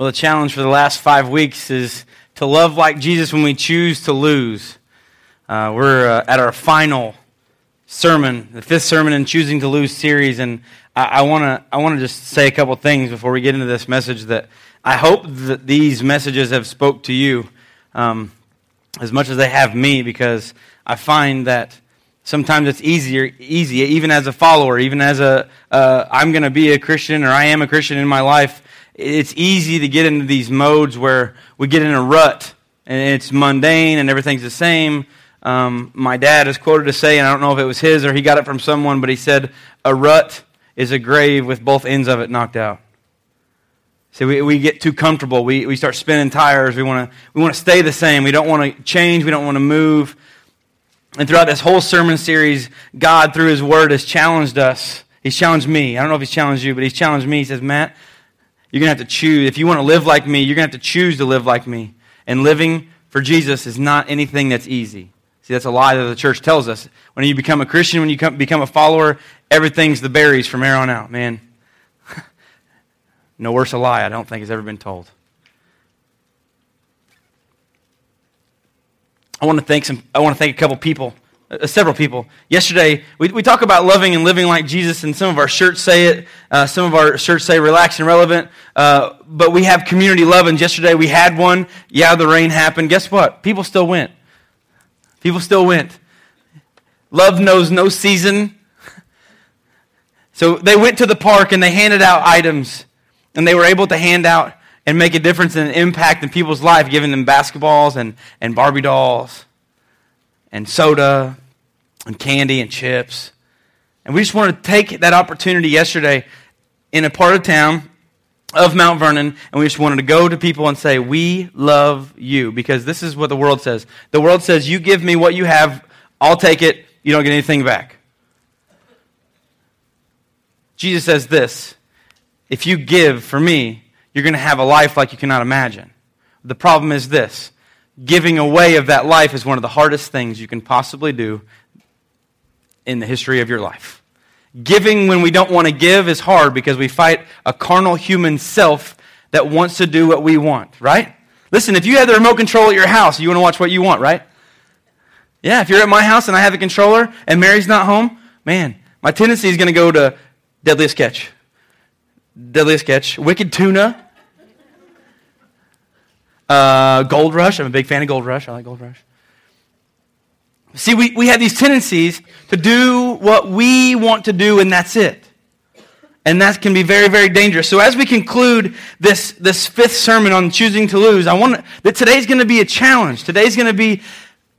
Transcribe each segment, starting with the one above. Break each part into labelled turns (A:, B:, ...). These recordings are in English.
A: Well, the challenge for the last five weeks is to love like Jesus when we choose to lose. Uh, we're uh, at our final sermon, the fifth sermon in Choosing to Lose series, and I want to I want to just say a couple things before we get into this message that I hope that these messages have spoke to you um, as much as they have me, because I find that sometimes it's easier, easy, even as a follower, even as a uh, I'm going to be a Christian or I am a Christian in my life it's easy to get into these modes where we get in a rut and it's mundane and everything's the same. Um, my dad is quoted to say, and I don't know if it was his or he got it from someone, but he said, A rut is a grave with both ends of it knocked out. See, we, we get too comfortable. We, we start spinning tires. We want to we want to stay the same. We don't want to change. We don't want to move. And throughout this whole sermon series, God, through His Word, has challenged us. He's challenged me. I don't know if He's challenged you, but He's challenged me. He says, Matt, you're going to have to choose. If you want to live like me, you're going to have to choose to live like me. And living for Jesus is not anything that's easy. See, that's a lie that the church tells us. When you become a Christian, when you become a follower, everything's the berries from here on out. Man, no worse a lie I don't think has ever been told. I want to thank some. I want to thank a couple people uh, several people. Yesterday, we, we talk about loving and living like Jesus, and some of our shirts say it. Uh, some of our shirts say relaxed and relevant. Uh, but we have community love, and yesterday we had one. Yeah, the rain happened. Guess what? People still went. People still went. Love knows no season. So they went to the park and they handed out items, and they were able to hand out and make a difference and impact in people's life, giving them basketballs and, and Barbie dolls and soda and candy and chips. And we just wanted to take that opportunity yesterday in a part of town of Mount Vernon, and we just wanted to go to people and say, We love you. Because this is what the world says. The world says, You give me what you have, I'll take it, you don't get anything back. Jesus says this If you give for me, you're going to have a life like you cannot imagine. The problem is this giving away of that life is one of the hardest things you can possibly do in the history of your life. Giving when we don't want to give is hard because we fight a carnal human self that wants to do what we want, right? Listen, if you have the remote control at your house, you want to watch what you want, right? Yeah, if you're at my house and I have a controller and Mary's not home, man, my tendency is going to go to Deadliest Catch. Deadliest Catch, Wicked Tuna, uh, Gold Rush. I'm a big fan of Gold Rush. I like Gold Rush. See, we, we have these tendencies to do what we want to do, and that's it. And that can be very, very dangerous. So, as we conclude this, this fifth sermon on choosing to lose, I want that today's going to be a challenge. Today's going to be,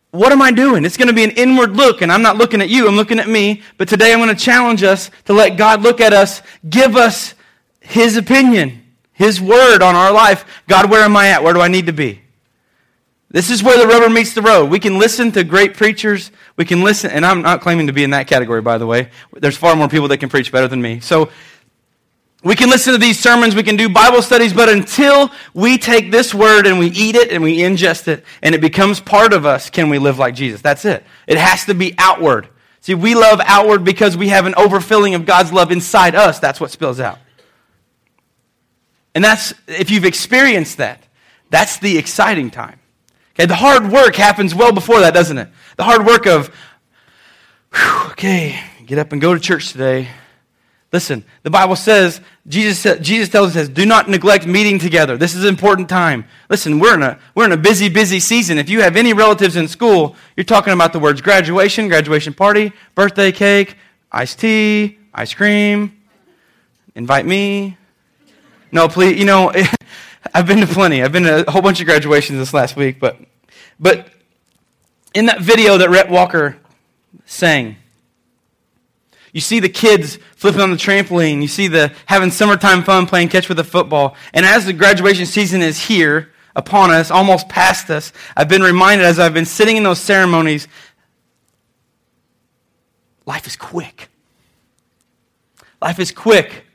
A: what am I doing? It's going to be an inward look, and I'm not looking at you, I'm looking at me. But today I'm going to challenge us to let God look at us, give us His opinion. His word on our life. God, where am I at? Where do I need to be? This is where the rubber meets the road. We can listen to great preachers. We can listen, and I'm not claiming to be in that category, by the way. There's far more people that can preach better than me. So we can listen to these sermons, we can do Bible studies, but until we take this word and we eat it and we ingest it and it becomes part of us, can we live like Jesus? That's it. It has to be outward. See, we love outward because we have an overfilling of God's love inside us. That's what spills out. And that's, if you've experienced that, that's the exciting time. The hard work happens well before that, doesn't it? The hard work of, whew, okay, get up and go to church today. Listen, the Bible says, Jesus, Jesus tells us, do not neglect meeting together. This is an important time. Listen, we're in, a, we're in a busy, busy season. If you have any relatives in school, you're talking about the words graduation, graduation party, birthday cake, iced tea, ice cream, invite me, no, please, you know, I've been to plenty. I've been to a whole bunch of graduations this last week, but, but in that video that Rhett Walker sang, you see the kids flipping on the trampoline. You see the having summertime fun playing catch with the football. And as the graduation season is here upon us, almost past us, I've been reminded as I've been sitting in those ceremonies, life is quick. Life is quick.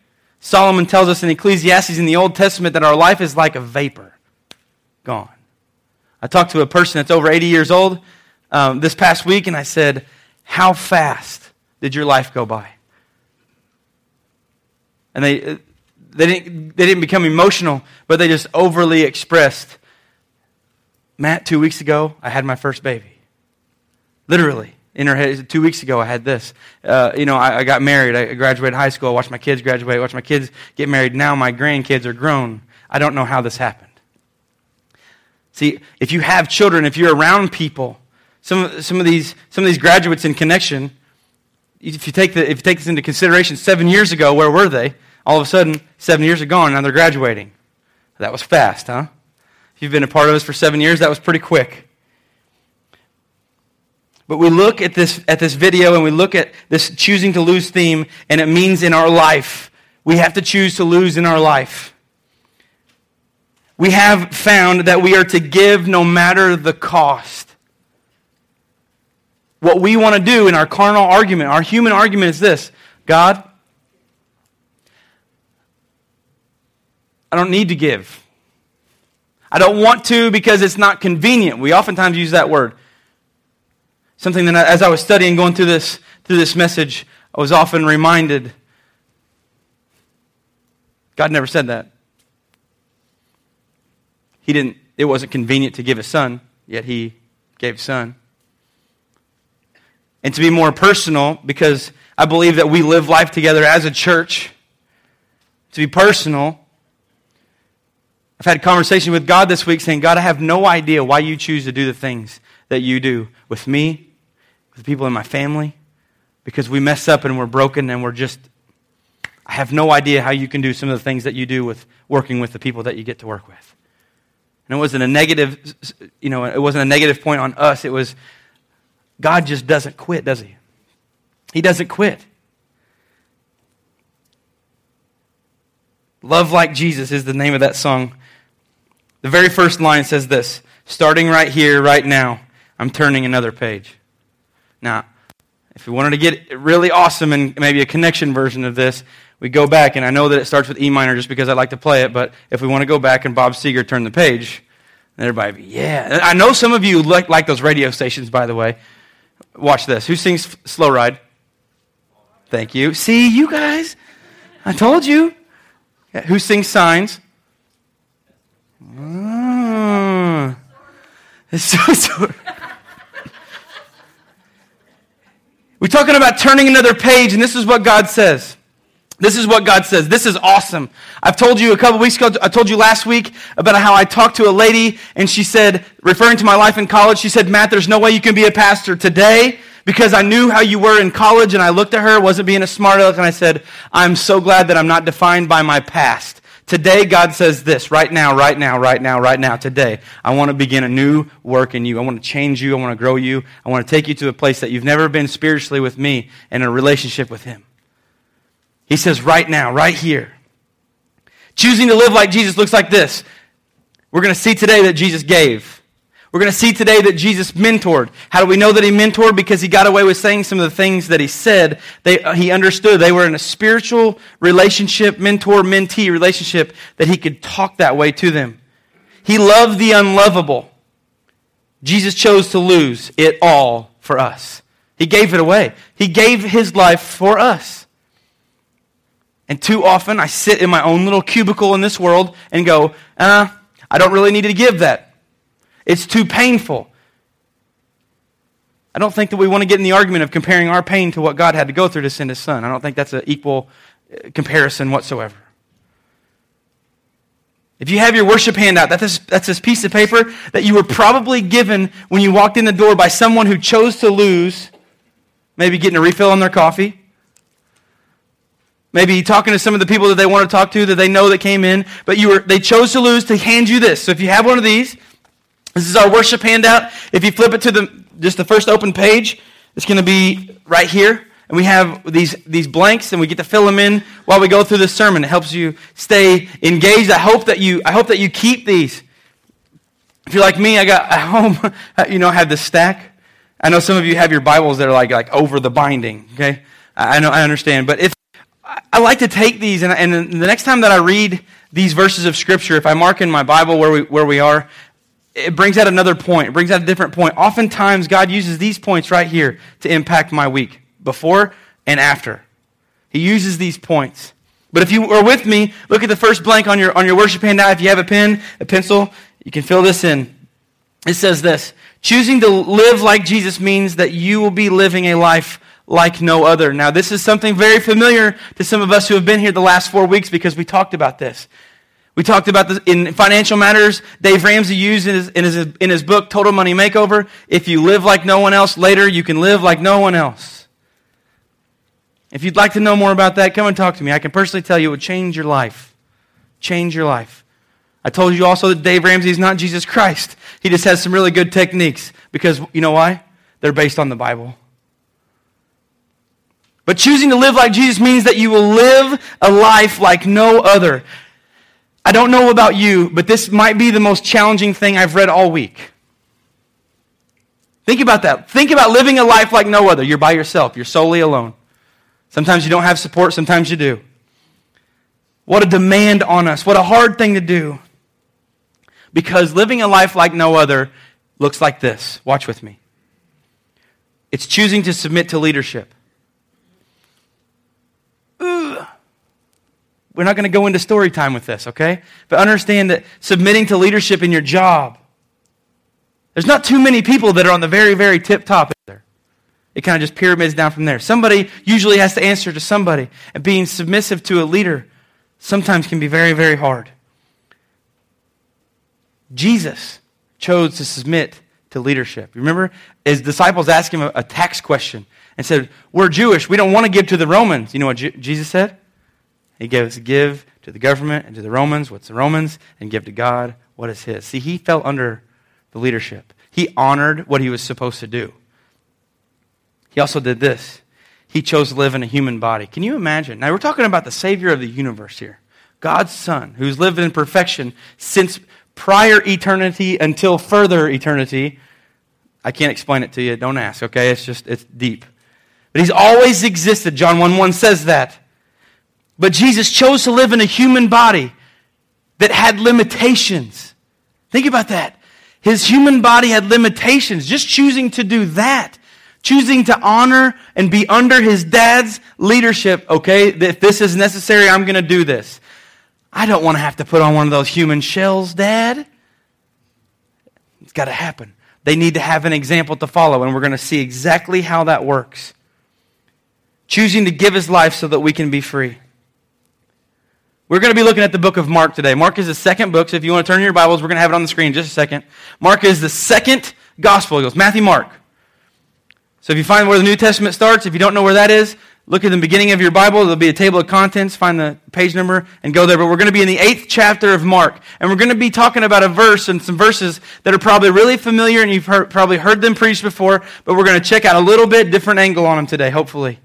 A: Solomon tells us in Ecclesiastes in the Old Testament that our life is like a vapor, gone. I talked to a person that's over 80 years old um, this past week, and I said, How fast did your life go by? And they, they didn't, they didn't become emotional, but they just overly expressed. Matt, two weeks ago, I had my first baby. Literally. In her head, two weeks ago, I had this. Uh, you know, I, I, got married. I graduated high school. I watched my kids graduate. I watched my kids get married. Now my grandkids are grown. I don't know how this happened. See, if you have children, if you're around people, some, some, of, these, some of these graduates in connection, if you, take the, if you take this into consideration, seven years ago, where were they? All of a sudden, seven years are gone, now they're graduating. That was fast, huh? If you've been a part of us for seven years, that was pretty quick. But we look at this, at this video and we look at this choosing to lose theme, and it means in our life. We have to choose to lose in our life. We have found that we are to give no matter the cost. What we want to do in our carnal argument, our human argument is this God, I don't need to give. I don't want to because it's not convenient. We oftentimes use that word. Something that as I was studying, going through this, through this message, I was often reminded God never said that. He didn't, it wasn't convenient to give a son, yet he gave a son. And to be more personal, because I believe that we live life together as a church, to be personal, I've had a conversation with God this week saying, God, I have no idea why you choose to do the things that you do with me, with the people in my family, because we mess up and we're broken and we're just, I have no idea how you can do some of the things that you do with working with the people that you get to work with. And it wasn't a negative, you know, it wasn't a negative point on us. It was, God just doesn't quit, does he? He doesn't quit. Love Like Jesus is the name of that song. The very first line says this starting right here, right now, I'm turning another page. Now, if we wanted to get really awesome and maybe a connection version of this, we go back, and I know that it starts with E minor just because I like to play it, but if we want to go back and Bob Seger turned the page, everybody, yeah. I know some of you like, like those radio stations, by the way. Watch this. Who sings Slow Ride? Thank you. See, you guys, I told you. Who sings Signs? Oh. It's so. We're talking about turning another page, and this is what God says. This is what God says. This is awesome. I've told you a couple weeks ago, I told you last week about how I talked to a lady and she said, referring to my life in college, she said, Matt, there's no way you can be a pastor today because I knew how you were in college and I looked at her, wasn't being a smart aleck, and I said, I'm so glad that I'm not defined by my past. Today, God says this right now, right now, right now, right now, today. I want to begin a new work in you. I want to change you. I want to grow you. I want to take you to a place that you've never been spiritually with me and a relationship with Him. He says, right now, right here. Choosing to live like Jesus looks like this. We're going to see today that Jesus gave. We're going to see today that Jesus mentored. How do we know that he mentored? Because he got away with saying some of the things that he said. They, uh, he understood they were in a spiritual relationship, mentor mentee relationship, that he could talk that way to them. He loved the unlovable. Jesus chose to lose it all for us. He gave it away. He gave his life for us. And too often I sit in my own little cubicle in this world and go, uh, I don't really need to give that. It's too painful. I don't think that we want to get in the argument of comparing our pain to what God had to go through to send his son. I don't think that's an equal uh, comparison whatsoever. If you have your worship handout, that's this, that's this piece of paper that you were probably given when you walked in the door by someone who chose to lose, maybe getting a refill on their coffee, maybe talking to some of the people that they want to talk to that they know that came in, but you were, they chose to lose to hand you this. So if you have one of these, this is our worship handout. If you flip it to the just the first open page, it's going to be right here. And we have these, these blanks, and we get to fill them in while we go through this sermon. It helps you stay engaged. I hope that you, I hope that you keep these. If you're like me, I got at home, you know, I have this stack. I know some of you have your Bibles that are like, like over the binding, okay? I know, I understand. But if, I like to take these, and, and the next time that I read these verses of Scripture, if I mark in my Bible where we, where we are, it brings out another point. It brings out a different point. Oftentimes, God uses these points right here to impact my week, before and after. He uses these points. But if you are with me, look at the first blank on your, on your worship handout. If you have a pen, a pencil, you can fill this in. It says this Choosing to live like Jesus means that you will be living a life like no other. Now, this is something very familiar to some of us who have been here the last four weeks because we talked about this. We talked about this in financial matters. Dave Ramsey used in his, in his, in his book, Total Money Makeover. If you live like no one else later, you can live like no one else. If you'd like to know more about that, come and talk to me. I can personally tell you it would change your life. Change your life. I told you also that Dave Ramsey is not Jesus Christ. He just has some really good techniques because, you know why? They're based on the Bible. But choosing to live like Jesus means that you will live a life like no other. I don't know about you, but this might be the most challenging thing I've read all week. Think about that. Think about living a life like no other. You're by yourself, you're solely alone. Sometimes you don't have support, sometimes you do. What a demand on us. What a hard thing to do. Because living a life like no other looks like this. Watch with me. It's choosing to submit to leadership. We're not going to go into story time with this, okay? But understand that submitting to leadership in your job, there's not too many people that are on the very, very tip top there. It kind of just pyramids down from there. Somebody usually has to answer to somebody, and being submissive to a leader sometimes can be very, very hard. Jesus chose to submit to leadership. Remember, his disciples asked him a, tax question and said, We're Jewish. We don't want to give to the Romans. You know what Jesus said? He gave us give to the government and to the Romans what's the Romans, and give to God what is his. See, he fell under the leadership. He honored what he was supposed to do. He also did this. He chose to live in a human body. Can you imagine? Now, we're talking about the Savior of the universe here. God's Son, who's lived in perfection since prior eternity until further eternity. I can't explain it to you. Don't ask, okay? It's just, it's deep. But he's always existed. John 1 1 says that. But Jesus chose to live in a human body that had limitations. Think about that. His human body had limitations. Just choosing to do that, choosing to honor and be under his dad's leadership, okay, if this is necessary, I'm going to do this. I don't want to have to put on one of those human shells, Dad. It's got to happen. They need to have an example to follow, and we're going to see exactly how that works. Choosing to give his life so that we can be free. We're going to be looking at the book of Mark today. Mark is the second book, so if you want to turn your Bibles, we're going to have it on the screen in just a second. Mark is the second gospel. It goes Matthew, Mark. So if you find where the New Testament starts, if you don't know where that is, look at the beginning of your Bible. There'll be a table of contents. Find the page number and go there. But we're going to be in the eighth chapter of Mark. And we're going to be talking about a verse and some verses that are probably really familiar and you've heard, probably heard them preached before. But we're going to check out a little bit different angle on them today, hopefully.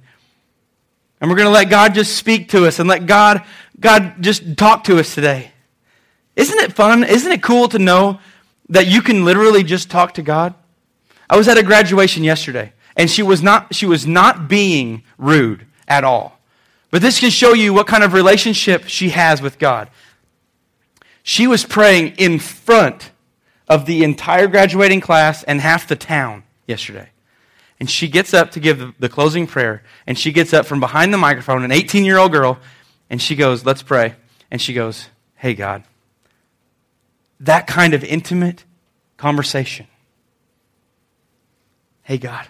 A: And we're going to let God just speak to us and let God, God just talk to us today. Isn't it fun? Isn't it cool to know that you can literally just talk to God? I was at a graduation yesterday, and she was not, she was not being rude at all. But this can show you what kind of relationship she has with God. She was praying in front of the entire graduating class and half the town yesterday. And she gets up to give the, the closing prayer. And she gets up from behind the microphone, an 18 year old girl, and she goes, Let's pray. And she goes, Hey, God. That kind of intimate conversation. Hey, God.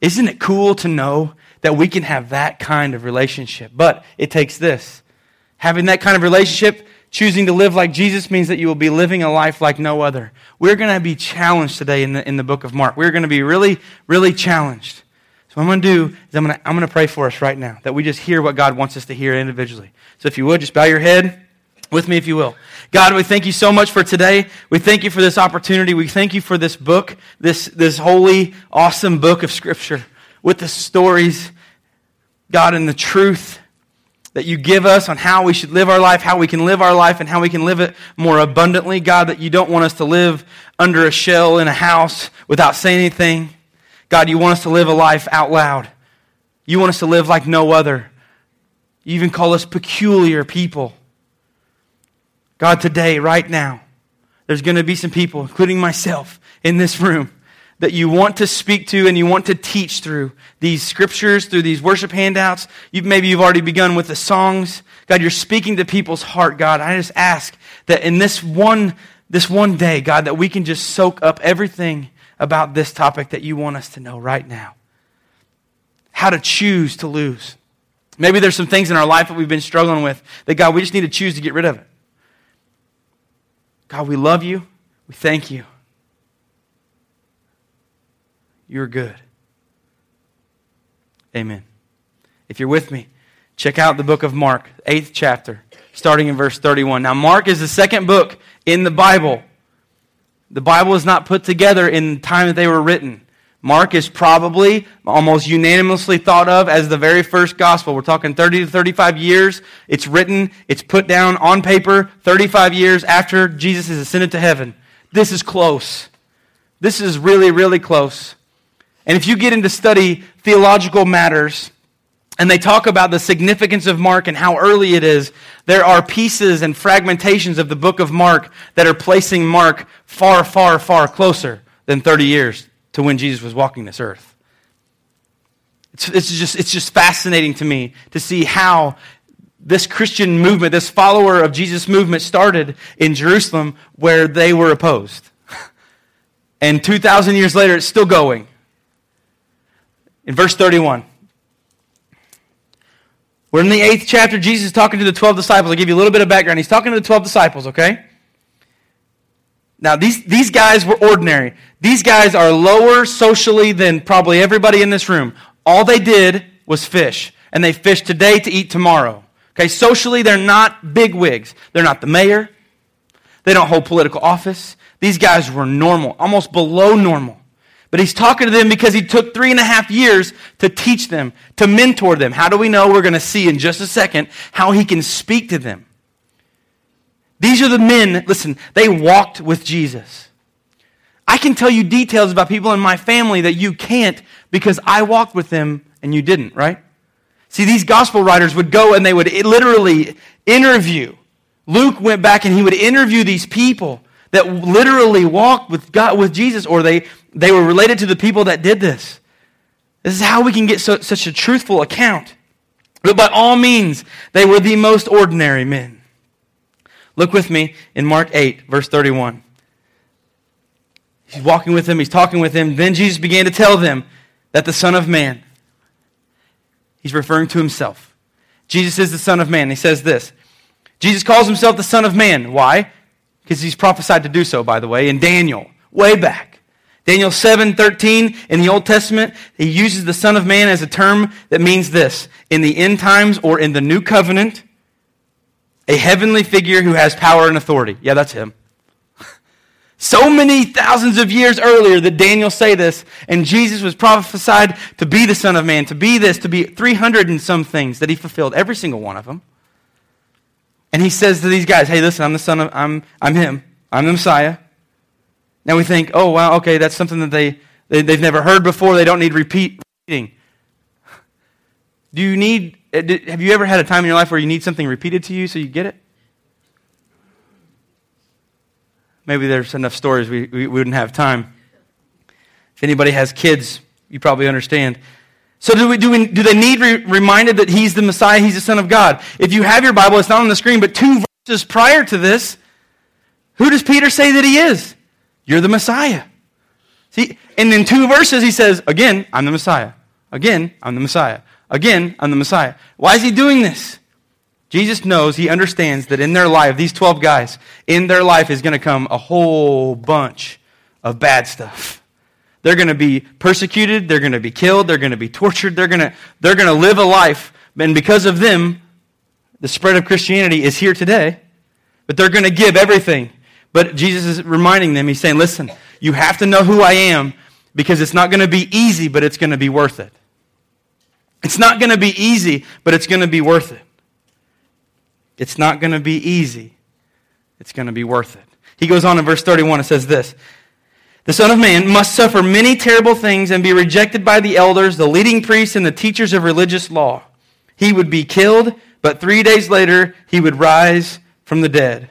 A: Isn't it cool to know that we can have that kind of relationship? But it takes this. Having that kind of relationship Choosing to live like Jesus means that you will be living a life like no other. We're going to be challenged today in the, in the book of Mark. We're going to be really, really challenged. So what I'm going to do is I'm going to, I'm going to pray for us right now that we just hear what God wants us to hear individually. So if you would, just bow your head with me if you will. God, we thank you so much for today. We thank you for this opportunity. We thank you for this book, this, this holy, awesome book of Scripture with the stories, God, and the truth that you give us on how we should live our life, how we can live our life, and how we can live it more abundantly. God, that you don't want us to live under a shell in a house without saying anything. God, you want us to live a life out loud. You want us to live like no other. You even call us peculiar people. God, today, right now, there's going to be some people, including myself, in this room that you want to speak to and you want to teach through these scriptures, through these worship handouts. You've, maybe you've already begun with the songs. God, you're speaking to people's heart, God. I just ask that in this one, this one day, God, that we can just soak up everything about this topic that you want us to know right now. How to choose to lose. Maybe there's some things in our life that we've been struggling with that, God, we just need to choose to get rid of it. God, we love you. We thank you. You're good. Amen. If you're with me, check out the book of Mark, eighth chapter, starting in verse 31. Now, Mark is the second book in the Bible. The Bible is not put together in the time that they were written. Mark is probably almost unanimously thought of as the very first gospel. We're talking 30 to 35 years. It's written, it's put down on paper 35 years after Jesus is ascended to heaven. This is close. This is really, really close. And if you get into study theological matters, and they talk about the significance of Mark and how early it is, there are pieces and fragmentations of the book of Mark that are placing Mark far, far, far closer than 30 years to when Jesus was walking this earth. It's, it's, just, it's just fascinating to me to see how this Christian movement, this follower of Jesus movement, started in Jerusalem where they were opposed. And 2,000 years later, it's still going. In verse 31, we're in the eighth chapter. Jesus is talking to the 12 disciples. I'll give you a little bit of background. He's talking to the 12 disciples, okay? Now, these, these guys were ordinary. These guys are lower socially than probably everybody in this room. All they did was fish, and they fished today to eat tomorrow. Okay, socially, they're not big wigs. They're not the mayor. They don't hold political office. These guys were normal, almost below normal. But he's talking to them because he took three and a half years to teach them, to mentor them. How do we know? We're going to see in just a second how he can speak to them. These are the men, listen, they walked with Jesus. I can tell you details about people in my family that you can't because I walked with them and you didn't, right? See, these gospel writers would go and they would literally interview. Luke went back and he would interview these people that literally walked with God, with Jesus, or they, they were related to the people that did this. This is how we can get so, such a truthful account. But by all means, they were the most ordinary men. Look with me in Mark 8, verse 31. He's walking with them, he's talking with them. Then Jesus began to tell them that the Son of Man, he's referring to himself. Jesus is the Son of Man. He says this Jesus calls himself the Son of Man. Why? Because he's prophesied to do so, by the way, in Daniel, way back. Daniel 7 13 in the Old Testament, he uses the Son of Man as a term that means this. In the end times or in the new covenant, a heavenly figure who has power and authority. Yeah, that's him. So many thousands of years earlier did Daniel say this, and Jesus was prophesied to be the Son of Man, to be this, to be 300 and some things that he fulfilled, every single one of them. And he says to these guys, hey, listen, I'm the Son of, I'm, I'm him. I'm the Messiah. Now we think, oh, wow, okay, that's something that they, they, they've never heard before. They don't need repeat, repeating. Do you need uh, have you ever had a time in your life where you need something repeated to you so you get it? Maybe there's enough stories we, we wouldn't have time. If anybody has kids, you probably understand. So do, we, do, we, do they need re- reminded that he's the Messiah, he's the Son of God? If you have your Bible, it's not on the screen, but two verses prior to this, who does Peter say that he is? You're the Messiah. See, and in two verses he says, again, I'm the Messiah. Again, I'm the Messiah. Again, I'm the Messiah. Why is he doing this? Jesus knows, he understands that in their life, these 12 guys, in their life is going to come a whole bunch of bad stuff. They're going to be persecuted, they're going to be killed, they're going to be tortured, they're going to, they're going to live a life, and because of them, the spread of Christianity is here today, but they're going to give everything. But Jesus is reminding them, he's saying, listen, you have to know who I am because it's not going to be easy, but it's going to be worth it. It's not going to be easy, but it's going to be worth it. It's not going to be easy. It's going to be worth it. He goes on in verse 31 and says this The Son of Man must suffer many terrible things and be rejected by the elders, the leading priests, and the teachers of religious law. He would be killed, but three days later he would rise from the dead.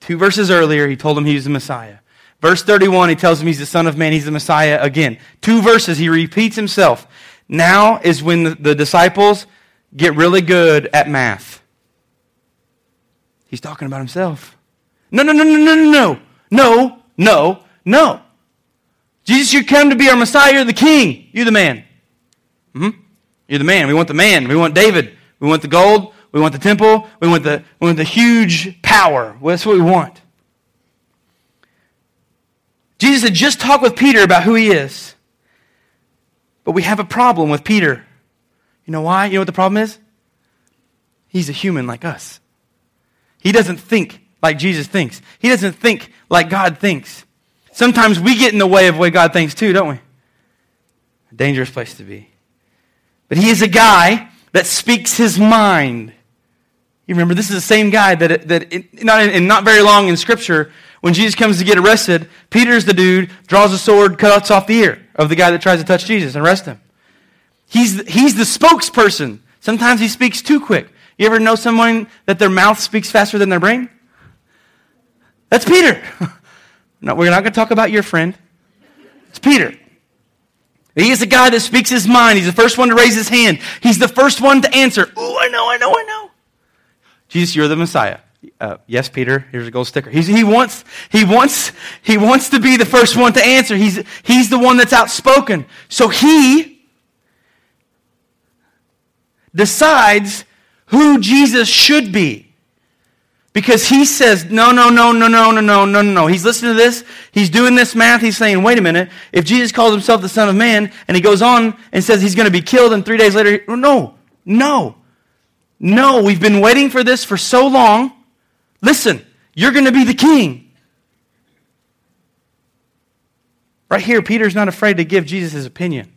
A: Two verses earlier, he told him he was the Messiah. Verse 31, he tells him he's the Son of Man, he's the Messiah again. Two verses, he repeats himself. Now is when the, the disciples get really good at math. He's talking about himself. No, no, no, no, no, no, no. No, no. Jesus, you come to be our Messiah. You're the king. You're the man. Mm-hmm. You're the man. We want the man. We want David. We want the gold. We want the temple. We want the, we want the huge power. Well, that's what we want. Jesus had just talked with Peter about who he is. But we have a problem with Peter. You know why? You know what the problem is? He's a human like us. He doesn't think like Jesus thinks. He doesn't think like God thinks. Sometimes we get in the way of the way God thinks too, don't we? A dangerous place to be. But he is a guy that speaks his mind. You remember, this is the same guy that, that not, and not very long in Scripture, when Jesus comes to get arrested, Peter's the dude, draws a sword, cuts off the ear of the guy that tries to touch Jesus and arrest him. He's, he's the spokesperson. Sometimes he speaks too quick. You ever know someone that their mouth speaks faster than their brain? That's Peter. no, we're not going to talk about your friend. It's Peter. He is the guy that speaks his mind. He's the first one to raise his hand. He's the first one to answer. Oh, I know, I know, I know. Jesus, you're the Messiah. Uh, yes, Peter. Here's a gold sticker. He's, he wants, he wants, he wants to be the first one to answer. He's, he's the one that's outspoken. So he decides who Jesus should be. Because he says, no, no, no, no, no, no, no, no, no. He's listening to this. He's doing this math. He's saying, wait a minute. If Jesus calls himself the Son of Man and he goes on and says he's going to be killed and three days later, no, no, no. We've been waiting for this for so long. Listen, you're going to be the king. Right here, Peter's not afraid to give Jesus his opinion.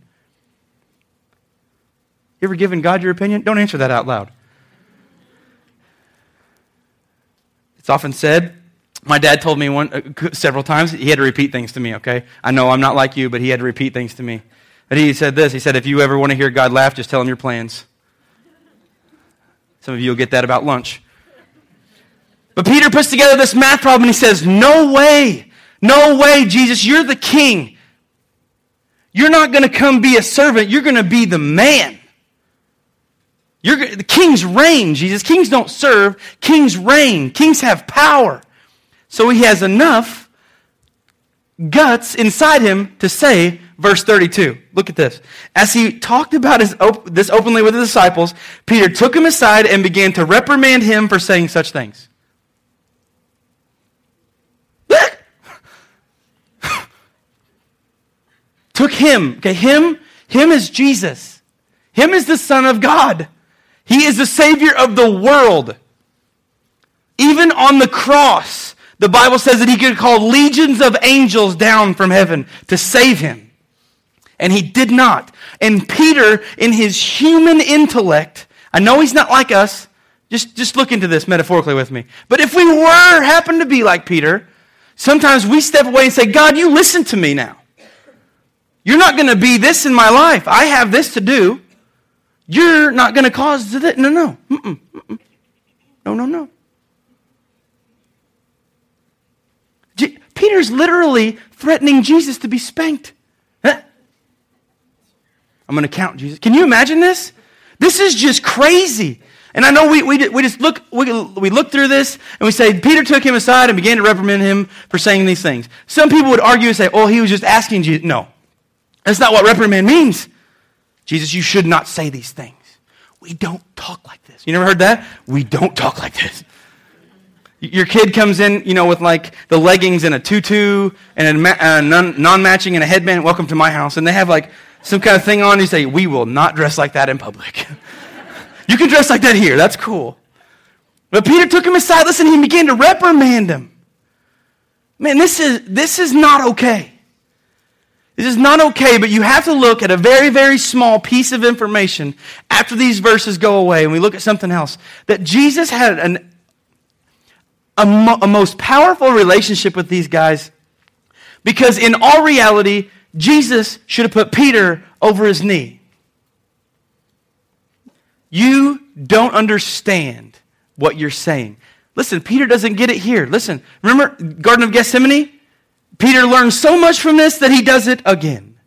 A: You ever given God your opinion? Don't answer that out loud. It's often said, my dad told me one, uh, several times, he had to repeat things to me, okay? I know I'm not like you, but he had to repeat things to me. But he said this He said, if you ever want to hear God laugh, just tell him your plans. Some of you will get that about lunch. But Peter puts together this math problem and he says, No way, no way, Jesus, you're the king. You're not going to come be a servant, you're going to be the man. You're, the kings reign, Jesus. Kings don't serve, kings reign. Kings have power. So he has enough guts inside him to say, verse 32. Look at this. As he talked about his op- this openly with the disciples, Peter took him aside and began to reprimand him for saying such things. took him, okay, him, him is Jesus. Him is the Son of God. He is the Savior of the world. Even on the cross, the Bible says that he could call legions of angels down from heaven to save him. And he did not. And Peter, in his human intellect, I know he's not like us. Just, just look into this metaphorically with me. But if we were, happen to be like Peter, sometimes we step away and say, God, you listen to me now. You're not going to be this in my life. I have this to do. You're not going to cause that. No, no. Mm-mm, mm-mm. No, no, no. Peter's literally threatening Jesus to be spanked. Huh? I'm going to count Jesus. Can you imagine this? This is just crazy. And I know we, we, we just look, we, we look through this and we say, Peter took him aside and began to reprimand him for saying these things. Some people would argue and say, oh, he was just asking Jesus. No, that's not what reprimand means. Jesus, you should not say these things. We don't talk like this. You never heard that? We don't talk like this. Your kid comes in, you know, with like the leggings and a tutu and a uh, non-matching and a headband. Welcome to my house. And they have like some kind of thing on. You say, we will not dress like that in public. you can dress like that here. That's cool. But Peter took him aside. Listen, he began to reprimand him. Man, this is, this is not okay. This is not okay, but you have to look at a very, very small piece of information after these verses go away and we look at something else. That Jesus had an, a, mo- a most powerful relationship with these guys because, in all reality, Jesus should have put Peter over his knee. You don't understand what you're saying. Listen, Peter doesn't get it here. Listen, remember Garden of Gethsemane? Peter learns so much from this that he does it again.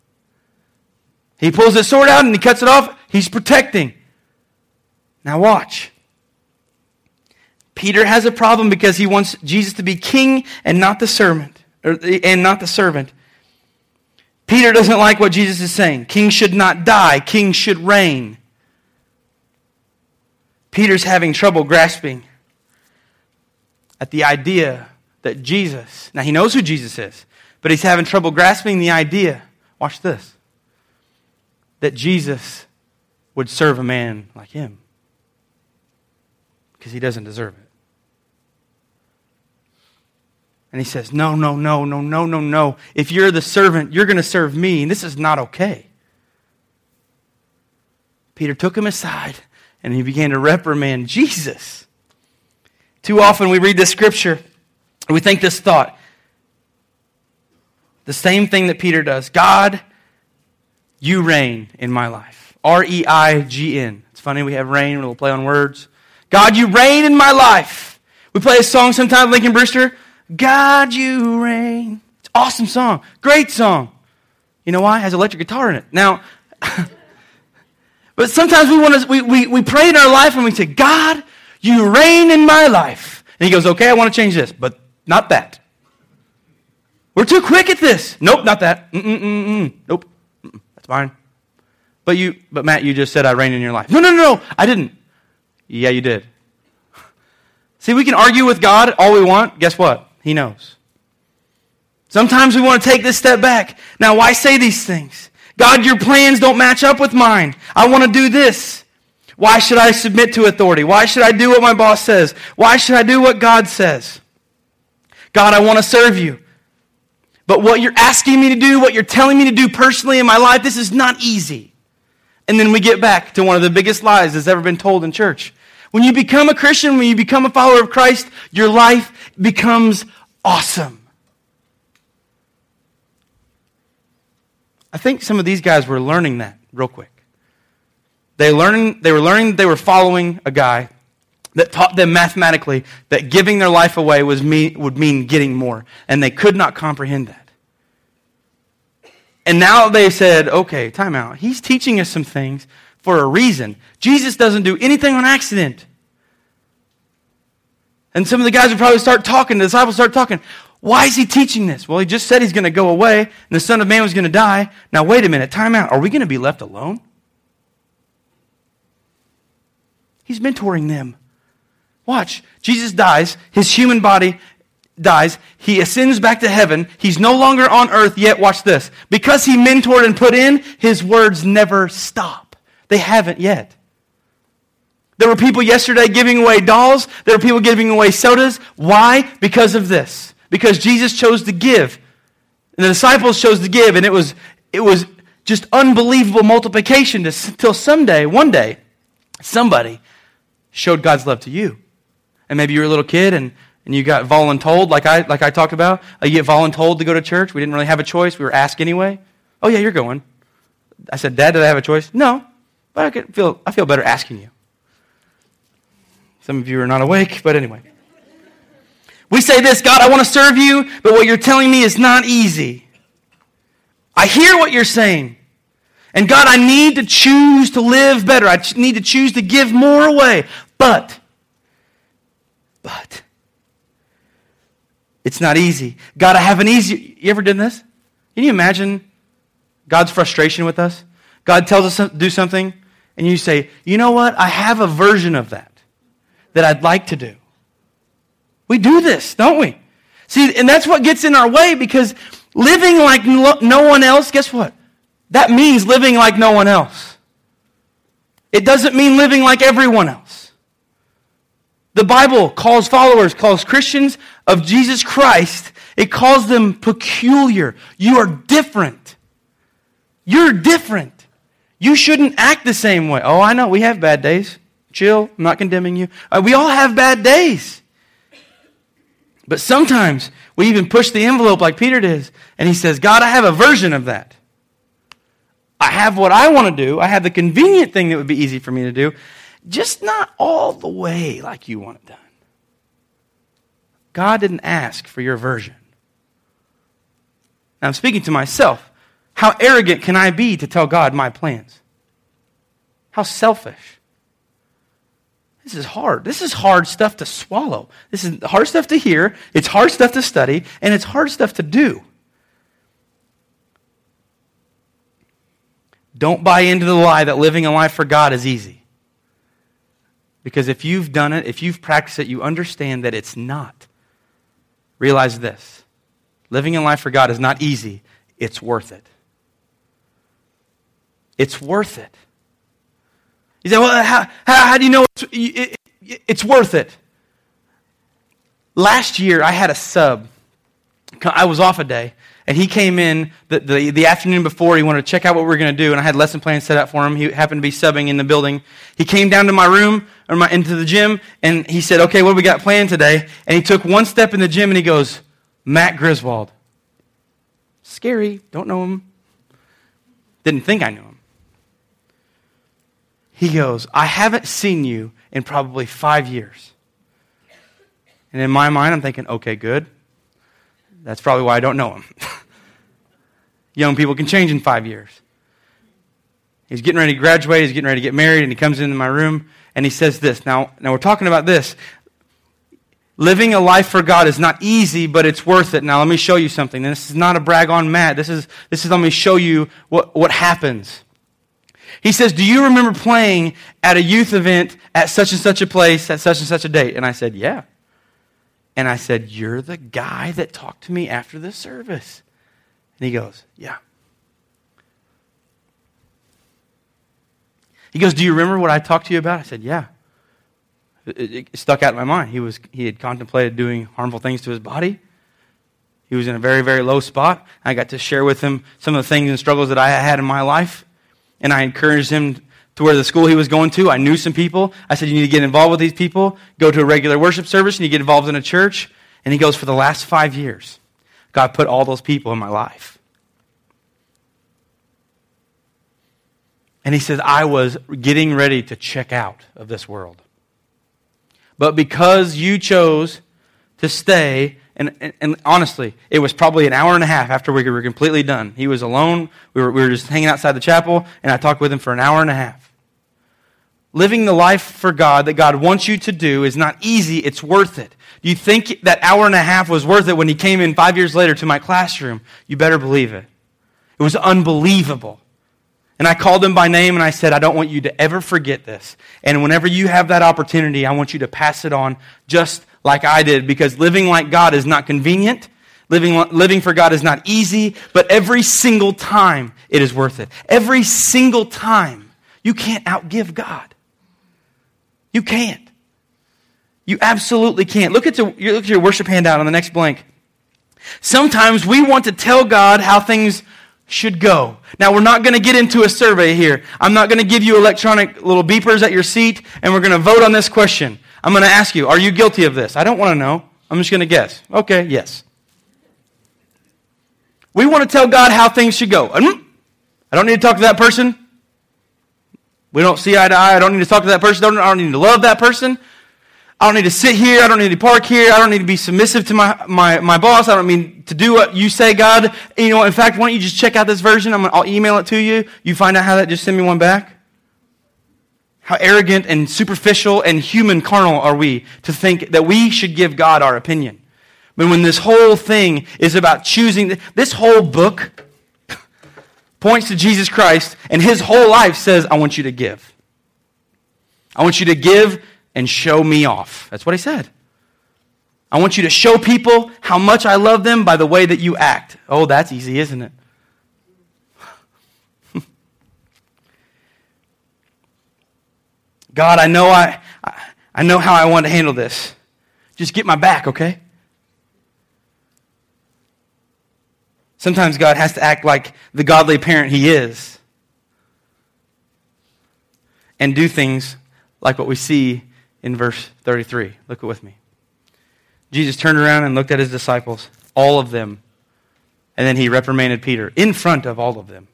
A: He pulls his sword out and he cuts it off. He's protecting. Now watch. Peter has a problem because he wants Jesus to be king and not the servant, or, and not the servant. Peter doesn't like what Jesus is saying. Kings should not die, kings should reign. Peter's having trouble grasping at the idea that Jesus, now he knows who Jesus is, but he's having trouble grasping the idea, watch this, that Jesus would serve a man like him because he doesn't deserve it. And he says, No, no, no, no, no, no, no. If you're the servant, you're going to serve me, and this is not okay. Peter took him aside and he began to reprimand Jesus. Too often we read this scripture and we think this thought. The same thing that Peter does God, you reign in my life. R E I G N. It's funny, we have reign, we'll play on words. God, you reign in my life. We play a song sometimes, Lincoln Brewster. God, you reign. It's awesome song. Great song. You know why? It has electric guitar in it. Now, but sometimes we want to, we, we, we pray in our life and we say, God, you reign in my life. And he goes, okay, I want to change this, but not that. We're too quick at this. Nope, not that. Mm-mm-mm-mm. Nope. Mm-mm. That's fine. But you, but Matt, you just said I reign in your life. No, no, no, no. I didn't. Yeah, you did. See, we can argue with God all we want. Guess what? He knows. Sometimes we want to take this step back. Now, why say these things? God, your plans don't match up with mine. I want to do this. Why should I submit to authority? Why should I do what my boss says? Why should I do what God says? God, I want to serve you. But what you're asking me to do, what you're telling me to do personally in my life, this is not easy. And then we get back to one of the biggest lies that's ever been told in church. When you become a Christian, when you become a follower of Christ, your life becomes awesome. I think some of these guys were learning that real quick. They, learning, they were learning that they were following a guy that taught them mathematically that giving their life away was mean, would mean getting more. And they could not comprehend that. And now they said, okay, time out. He's teaching us some things for a reason. Jesus doesn't do anything on accident. And some of the guys would probably start talking, the disciples start talking. Why is he teaching this? Well, he just said he's going to go away and the Son of Man was going to die. Now, wait a minute, time out. Are we going to be left alone? He's mentoring them. Watch. Jesus dies. His human body dies. He ascends back to heaven. He's no longer on earth yet. Watch this. Because he mentored and put in, his words never stop. They haven't yet. There were people yesterday giving away dolls. There were people giving away sodas. Why? Because of this. Because Jesus chose to give. And the disciples chose to give. And it was, it was just unbelievable multiplication until someday, one day, somebody showed God's love to you. And maybe you were a little kid and, and you got voluntold, like I, like I talked about. Uh, you get voluntold to go to church. We didn't really have a choice. We were asked anyway. Oh, yeah, you're going. I said, Dad, did I have a choice? No. But I could feel, I feel better asking you. Some of you are not awake, but anyway. We say this God, I want to serve you, but what you're telling me is not easy. I hear what you're saying. And God, I need to choose to live better. I need to choose to give more away. But, but, it's not easy. God, I have an easy. You ever done this? Can you imagine God's frustration with us? God tells us to do something, and you say, you know what? I have a version of that that I'd like to do. We do this, don't we? See, and that's what gets in our way because living like no one else, guess what? That means living like no one else. It doesn't mean living like everyone else. The Bible calls followers, calls Christians of Jesus Christ, it calls them peculiar. You are different. You're different. You shouldn't act the same way. Oh, I know, we have bad days. Chill, I'm not condemning you. Uh, we all have bad days. But sometimes we even push the envelope like Peter does, and he says, God, I have a version of that. I have what I want to do. I have the convenient thing that would be easy for me to do, just not all the way like you want it done. God didn't ask for your version. Now I'm speaking to myself. How arrogant can I be to tell God my plans? How selfish. This is hard. This is hard stuff to swallow. This is hard stuff to hear. It's hard stuff to study, and it's hard stuff to do. Don't buy into the lie that living a life for God is easy. Because if you've done it, if you've practiced it, you understand that it's not. Realize this living a life for God is not easy, it's worth it. It's worth it. You say, well, how, how, how do you know it's, it, it, it's worth it? Last year, I had a sub. I was off a day, and he came in the, the, the, afternoon before. He wanted to check out what we were going to do, and I had lesson plans set up for him. He happened to be subbing in the building. He came down to my room, or my, into the gym, and he said, Okay, what we got planned today? And he took one step in the gym, and he goes, Matt Griswold. Scary. Don't know him. Didn't think I knew him. He goes, I haven't seen you in probably five years. And in my mind, I'm thinking, okay, good. That's probably why I don't know him. Young people can change in five years. He's getting ready to graduate, he's getting ready to get married, and he comes into my room and he says this. Now, now we're talking about this. Living a life for God is not easy, but it's worth it. Now, let me show you something. And this is not a brag on Matt. This is, this is let me show you what, what happens. He says, Do you remember playing at a youth event at such and such a place at such and such a date? And I said, Yeah. And I said, You're the guy that talked to me after the service. And he goes, Yeah. He goes, Do you remember what I talked to you about? I said, Yeah. It, it stuck out in my mind. He, was, he had contemplated doing harmful things to his body. He was in a very, very low spot. I got to share with him some of the things and struggles that I had in my life. And I encouraged him to where the school he was going to. I knew some people. I said, You need to get involved with these people. Go to a regular worship service and you get involved in a church. And he goes, For the last five years, God put all those people in my life. And he says, I was getting ready to check out of this world. But because you chose to stay and, and, and, honestly, it was probably an hour and a half after we were completely done. He was alone. We were, we were just hanging outside the chapel, and I talked with him for an hour and a half. Living the life for God that God wants you to do is not easy, it's worth it. Do you think that hour and a half was worth it when he came in five years later to my classroom? You better believe it. It was unbelievable. And I called him by name and I said, I don't want you to ever forget this. And whenever you have that opportunity, I want you to pass it on just like I did because living like God is not convenient. Living, living for God is not easy, but every single time it is worth it. Every single time. You can't outgive God. You can't. You absolutely can't. Look at, the, look at your worship handout on the next blank. Sometimes we want to tell God how things should go. Now, we're not going to get into a survey here. I'm not going to give you electronic little beepers at your seat, and we're going to vote on this question. I'm going to ask you, are you guilty of this? I don't want to know. I'm just going to guess. Okay, yes. We want to tell God how things should go. Hmm, I don't need to talk to that person. We don't see eye to eye. I don't need to talk to that person. I don't need to love that person. I don't need to sit here. I don't need to park here. I don't need to be submissive to my, my, my boss. I don't mean to do what you say, God. You know, in fact, why don't you just check out this version? I'm I'll email it to you. You find out how that, just send me one back. How arrogant and superficial and human carnal are we to think that we should give God our opinion? But when this whole thing is about choosing, this whole book points to Jesus Christ, and his whole life says, I want you to give. I want you to give and show me off. That's what he said. I want you to show people how much I love them by the way that you act. Oh, that's easy, isn't it? God, I know I, I know how I want to handle this. Just get my back, okay? Sometimes God has to act like the godly parent he is and do things like what we see in verse 33. Look with me. Jesus turned around and looked at his disciples, all of them, and then he reprimanded Peter in front of all of them.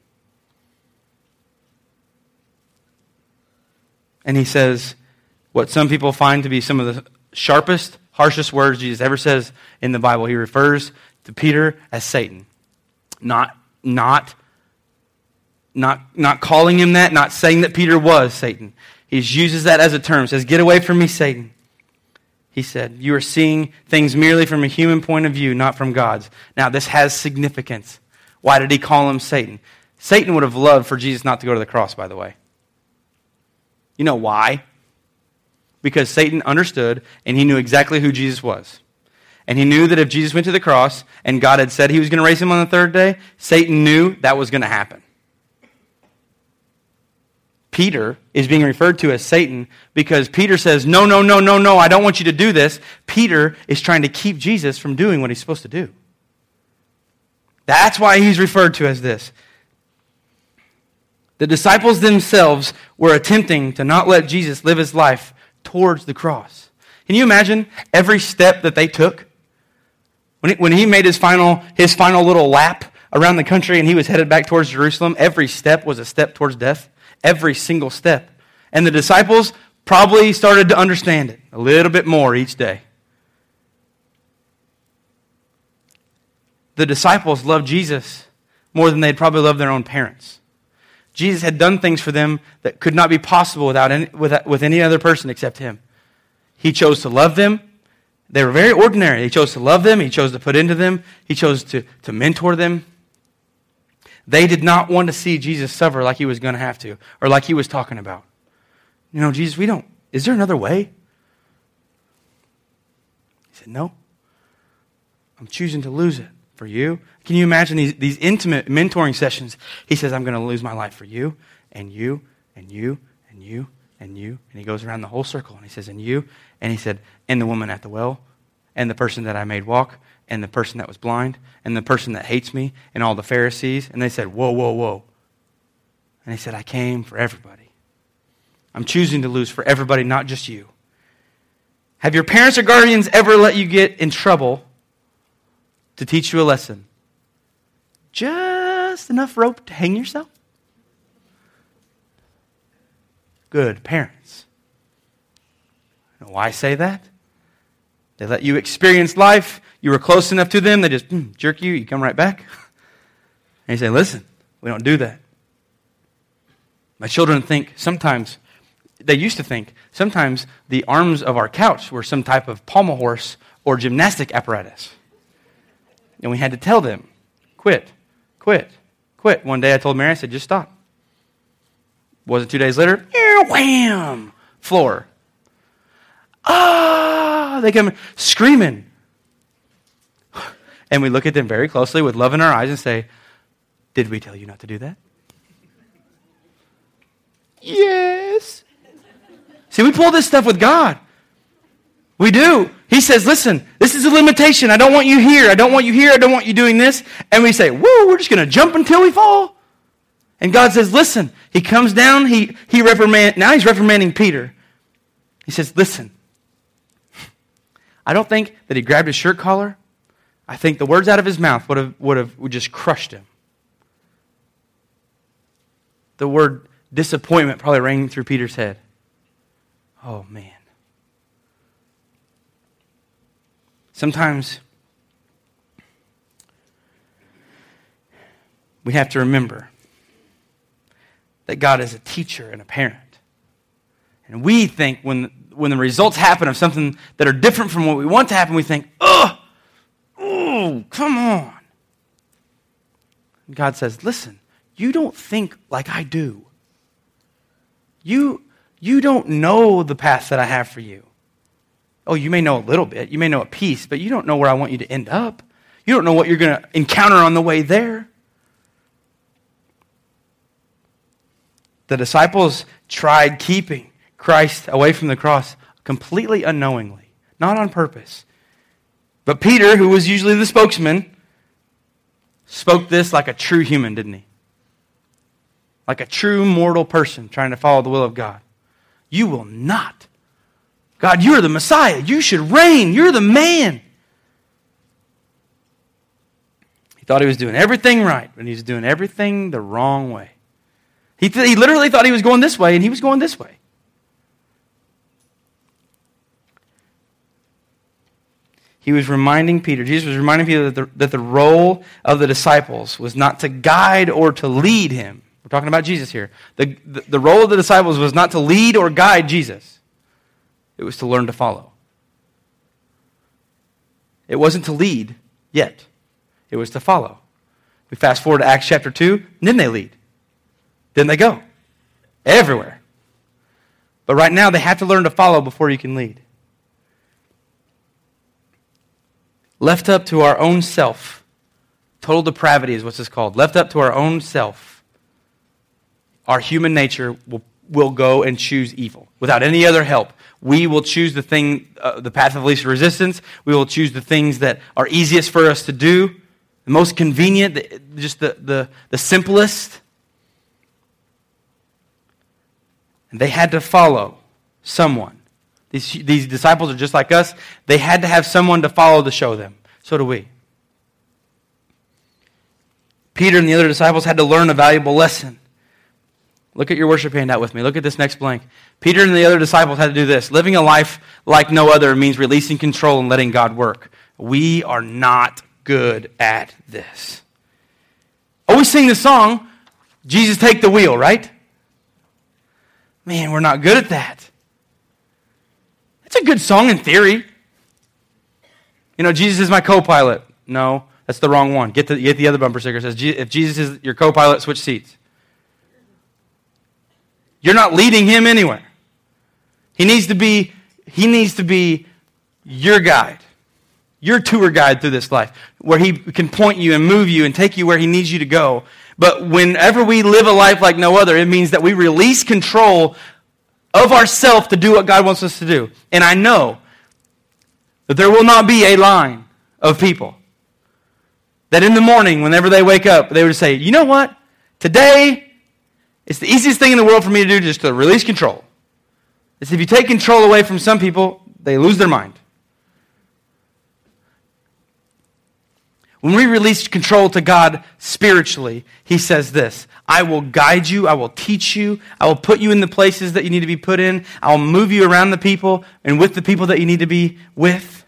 A: And he says what some people find to be some of the sharpest harshest words Jesus ever says in the Bible. He refers to Peter as Satan. Not, not, not, not calling him that, not saying that Peter was Satan. He uses that as a term. Says, Get away from me, Satan. He said, You are seeing things merely from a human point of view, not from God's. Now, this has significance. Why did he call him Satan? Satan would have loved for Jesus not to go to the cross, by the way. You know why? Because Satan understood and he knew exactly who Jesus was. And he knew that if Jesus went to the cross and God had said he was going to raise him on the third day, Satan knew that was going to happen. Peter is being referred to as Satan because Peter says, No, no, no, no, no, I don't want you to do this. Peter is trying to keep Jesus from doing what he's supposed to do. That's why he's referred to as this. The disciples themselves were attempting to not let Jesus live his life towards the cross. Can you imagine every step that they took? When he, when he made his final, his final little lap around the country and he was headed back towards Jerusalem, every step was a step towards death. Every single step. And the disciples probably started to understand it a little bit more each day. The disciples loved Jesus more than they'd probably loved their own parents. Jesus had done things for them that could not be possible without any, with, with any other person except him. He chose to love them. They were very ordinary. He chose to love them. He chose to put into them. He chose to, to mentor them. They did not want to see Jesus suffer like he was going to have to, or like he was talking about. You know, Jesus, we don't, is there another way? He said, No. I'm choosing to lose it for you. Can you imagine these, these intimate mentoring sessions? He says, I'm going to lose my life for you, and you, and you, and you, and you. And he goes around the whole circle, and he says, And you. And he said, And the woman at the well, and the person that I made walk, and the person that was blind and the person that hates me and all the Pharisees. And they said, Whoa, whoa, whoa. And he said, I came for everybody. I'm choosing to lose for everybody, not just you. Have your parents or guardians ever let you get in trouble to teach you a lesson? Just enough rope to hang yourself? Good parents. why say that? They let you experience life. You were close enough to them. They just mm, jerk you. You come right back. And you say, listen, we don't do that. My children think sometimes, they used to think, sometimes the arms of our couch were some type of pommel horse or gymnastic apparatus. And we had to tell them, quit, quit, quit. One day I told Mary, I said, just stop. Was it two days later? Wham! Floor. Ah! They come screaming. And we look at them very closely with love in our eyes and say, Did we tell you not to do that? yes. See, we pull this stuff with God. We do. He says, Listen, this is a limitation. I don't want you here. I don't want you here. I don't want you doing this. And we say, Whoa, we're just going to jump until we fall. And God says, Listen. He comes down. He, he now he's reprimanding Peter. He says, Listen, I don't think that he grabbed his shirt collar. I think the words out of his mouth would have, would have would just crushed him. The word disappointment probably rang through Peter's head. Oh, man. Sometimes we have to remember that God is a teacher and a parent. And we think when when the results happen of something that are different from what we want to happen, we think, oh, oh, come on. And God says, listen, you don't think like I do. You, you don't know the path that I have for you. Oh, you may know a little bit. You may know a piece, but you don't know where I want you to end up. You don't know what you're going to encounter on the way there. The disciples tried keeping Christ away from the cross completely unknowingly, not on purpose. But Peter, who was usually the spokesman, spoke this like a true human, didn't he? Like a true mortal person trying to follow the will of God. You will not. God, you're the Messiah. You should reign. You're the man. He thought he was doing everything right, but he was doing everything the wrong way. He, th- he literally thought he was going this way, and he was going this way. he was reminding Peter, Jesus was reminding Peter that the, that the role of the disciples was not to guide or to lead him. We're talking about Jesus here. The, the, the role of the disciples was not to lead or guide Jesus, it was to learn to follow. It wasn't to lead yet, it was to follow. We fast forward to Acts chapter 2, and then they lead. Then they go everywhere. But right now, they have to learn to follow before you can lead. left up to our own self. Total depravity is what this called. Left up to our own self, our human nature will, will go and choose evil without any other help. We will choose the thing, uh, the path of least resistance. We will choose the things that are easiest for us to do, the most convenient, the, just the, the, the simplest. And they had to follow someone. These, these disciples are just like us. They had to have someone to follow to show them. So do we. Peter and the other disciples had to learn a valuable lesson. Look at your worship handout with me. Look at this next blank. Peter and the other disciples had to do this. Living a life like no other means releasing control and letting God work. We are not good at this. We sing the song, Jesus Take the Wheel, right? Man, we're not good at that. It's a good song in theory. You know, Jesus is my co pilot. No, that's the wrong one. Get the, get the other bumper sticker. It says, if Jesus is your co pilot, switch seats. You're not leading him anywhere. He needs to be, he needs to be your guide, your tour guide through this life, where he can point you and move you and take you where he needs you to go. But whenever we live a life like no other, it means that we release control of ourself to do what God wants us to do. And I know that there will not be a line of people that in the morning, whenever they wake up, they would say, you know what? Today, it's the easiest thing in the world for me to do just to release control. It's if you take control away from some people, they lose their mind. When we release control to God spiritually, He says this I will guide you, I will teach you, I will put you in the places that you need to be put in, I'll move you around the people and with the people that you need to be with.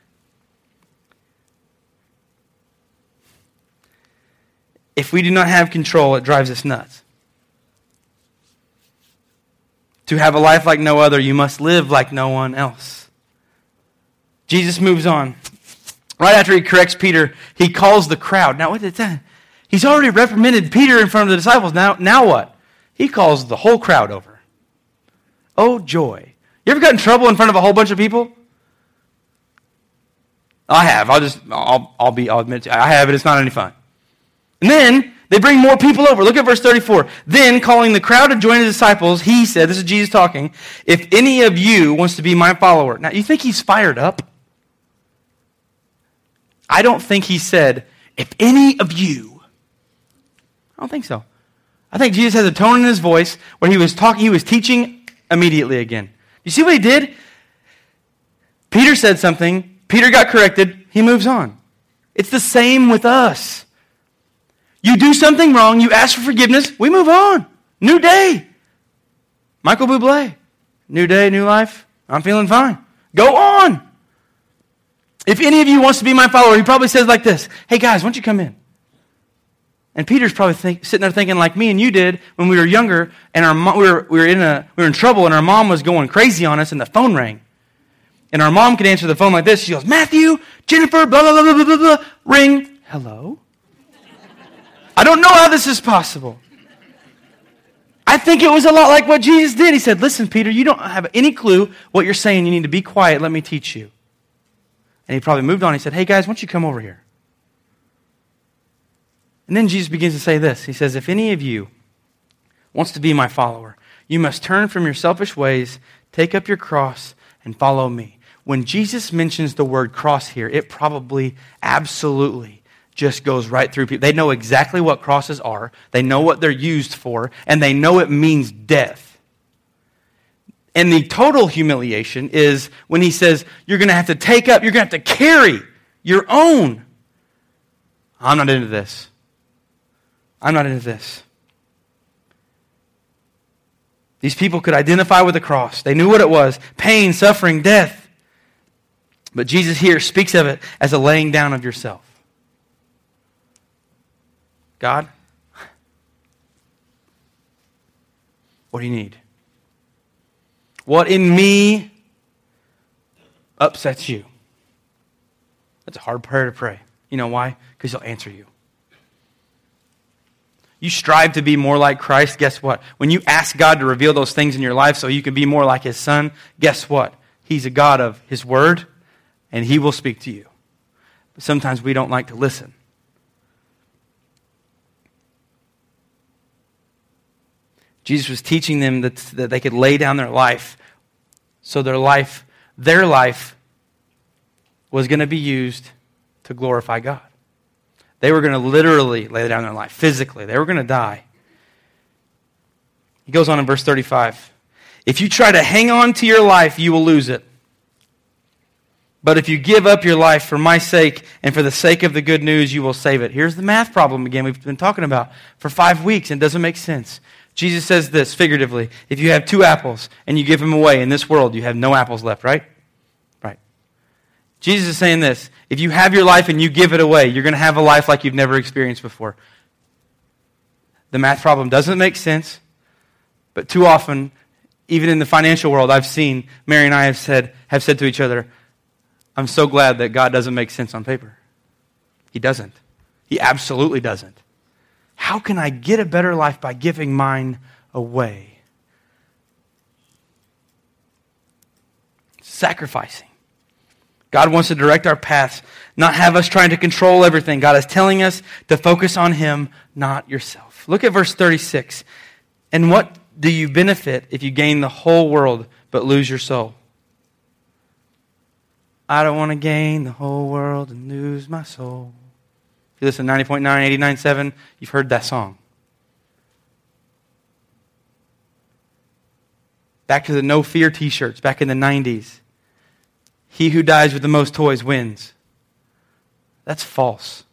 A: If we do not have control, it drives us nuts. To have a life like no other, you must live like no one else. Jesus moves on. Right after he corrects Peter, he calls the crowd. Now, what is that? He's already reprimanded Peter in front of the disciples. Now, now what? He calls the whole crowd over. Oh, joy. You ever got in trouble in front of a whole bunch of people? I have. I'll just, I'll, I'll be, I'll admit. I have it. It's not any fun. And then they bring more people over. Look at verse 34. Then, calling the crowd to join the disciples, he said, This is Jesus talking, if any of you wants to be my follower. Now, you think he's fired up? I don't think he said, If any of you. I don't think so. I think Jesus has a tone in his voice where he was talking, he was teaching immediately again. You see what he did? Peter said something, Peter got corrected, he moves on. It's the same with us. You do something wrong, you ask for forgiveness, we move on. New day. Michael Bublé. New day, new life. I'm feeling fine. Go on. If any of you wants to be my follower, he probably says like this Hey guys, why don't you come in? And Peter's probably think, sitting there thinking like me and you did when we were younger, and our mo- we, were, we, were in a, we were in trouble, and our mom was going crazy on us, and the phone rang. And our mom could answer the phone like this. She goes, Matthew, Jennifer, blah, blah, blah, blah, blah, blah. Ring. Hello? I don't know how this is possible. I think it was a lot like what Jesus did. He said, Listen, Peter, you don't have any clue what you're saying. You need to be quiet. Let me teach you. And he probably moved on. He said, Hey, guys, why don't you come over here? And then Jesus begins to say this He says, If any of you wants to be my follower, you must turn from your selfish ways, take up your cross, and follow me. When Jesus mentions the word cross here, it probably absolutely just goes right through people. They know exactly what crosses are, they know what they're used for, and they know it means death. And the total humiliation is when he says, You're going to have to take up, you're going to have to carry your own. I'm not into this. I'm not into this. These people could identify with the cross. They knew what it was pain, suffering, death. But Jesus here speaks of it as a laying down of yourself. God, what do you need? What in me upsets you? That's a hard prayer to pray. You know why? Because he'll answer you. You strive to be more like Christ, guess what? When you ask God to reveal those things in your life so you can be more like his son, guess what? He's a God of his word and he will speak to you. But sometimes we don't like to listen. Jesus was teaching them that, that they could lay down their life so their life, their life, was going to be used to glorify God. They were going to literally lay down their life, physically. They were going to die. He goes on in verse 35. If you try to hang on to your life, you will lose it. But if you give up your life for my sake and for the sake of the good news, you will save it. Here's the math problem again we've been talking about for five weeks and it doesn't make sense. Jesus says this figuratively if you have two apples and you give them away in this world, you have no apples left, right? Right. Jesus is saying this if you have your life and you give it away, you're going to have a life like you've never experienced before. The math problem doesn't make sense, but too often, even in the financial world, I've seen Mary and I have said, have said to each other, I'm so glad that God doesn't make sense on paper. He doesn't. He absolutely doesn't. How can I get a better life by giving mine away? Sacrificing. God wants to direct our paths, not have us trying to control everything. God is telling us to focus on Him, not yourself. Look at verse 36. And what do you benefit if you gain the whole world but lose your soul? I don't want to gain the whole world and lose my soul. If you listen to 90.9, 89.7, you've heard that song. Back to the no fear t shirts back in the 90s. He who dies with the most toys wins. That's false.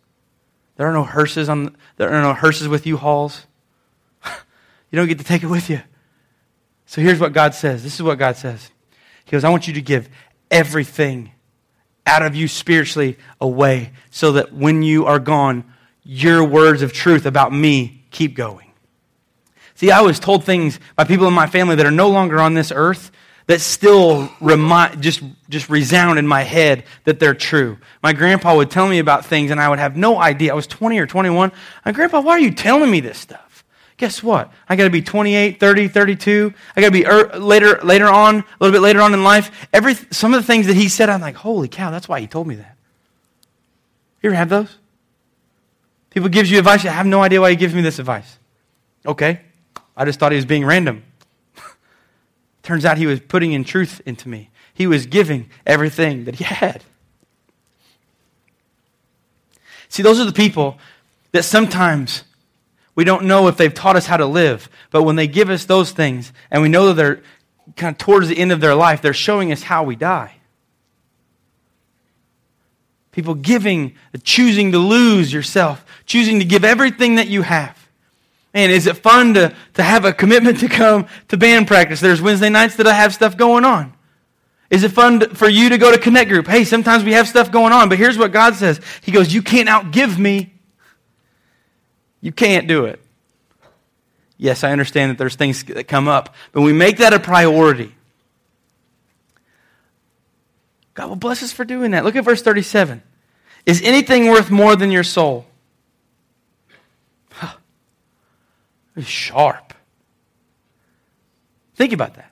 A: There are no hearses on there are no hearses with U-Hauls. you don't get to take it with you. So here's what God says. This is what God says. He goes, I want you to give everything out of you spiritually away so that when you are gone, your words of truth about me keep going. See, I was told things by people in my family that are no longer on this earth that still remind, just, just resound in my head that they're true. My grandpa would tell me about things and I would have no idea. I was 20 or 21. My grandpa, why are you telling me this stuff? Guess what? I got to be 28, 30, 32. I got to be er, later, later on, a little bit later on in life. Every, some of the things that he said, I'm like, holy cow, that's why he told me that. You ever have those? People gives you advice, I have no idea why he gives me this advice. Okay, I just thought he was being random. Turns out he was putting in truth into me. He was giving everything that he had. See, those are the people that sometimes we don't know if they've taught us how to live, but when they give us those things and we know that they're kind of towards the end of their life, they're showing us how we die. People giving, choosing to lose yourself, choosing to give everything that you have. And is it fun to, to have a commitment to come to band practice? There's Wednesday nights that I have stuff going on. Is it fun to, for you to go to Connect Group? Hey, sometimes we have stuff going on, but here's what God says He goes, You can't outgive me you can't do it. Yes, I understand that there's things that come up, but we make that a priority. God will bless us for doing that. Look at verse 37. Is anything worth more than your soul? Huh. It's sharp. Think about that.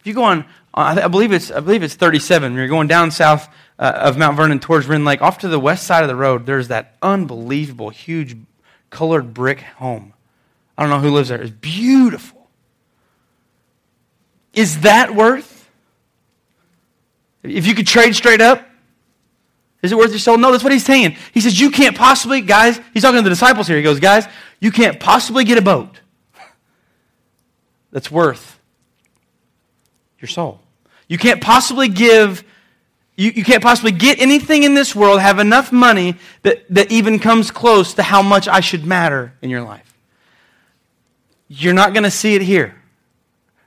A: If you go on, I believe it's, I believe it's 37. You're going down south uh, of Mount Vernon towards Rend Lake, off to the west side of the road, there's that unbelievable, huge, colored brick home. I don't know who lives there. It's beautiful. Is that worth? If you could trade straight up, is it worth your soul? No, that's what he's saying. He says, You can't possibly, guys, he's talking to the disciples here. He goes, Guys, you can't possibly get a boat that's worth your soul. You can't possibly give you, you can't possibly get anything in this world, have enough money that, that even comes close to how much I should matter in your life. You're not going to see it here.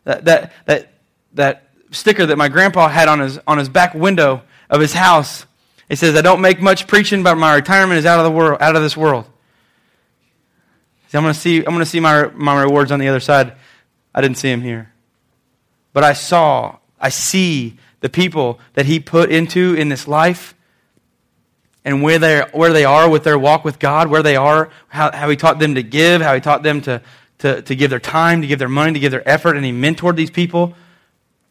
A: That, that, that, that sticker that my grandpa had on his, on his back window of his house. It says, I don't make much preaching, but my retirement is out of the world, out of this world. See, I'm going to see, I'm going to see my, my rewards on the other side. I didn't see him here. But I saw, I see the people that he put into in this life and where they where they are with their walk with God, where they are, how, how he taught them to give, how he taught them to, to, to give their time, to give their money, to give their effort, and he mentored these people.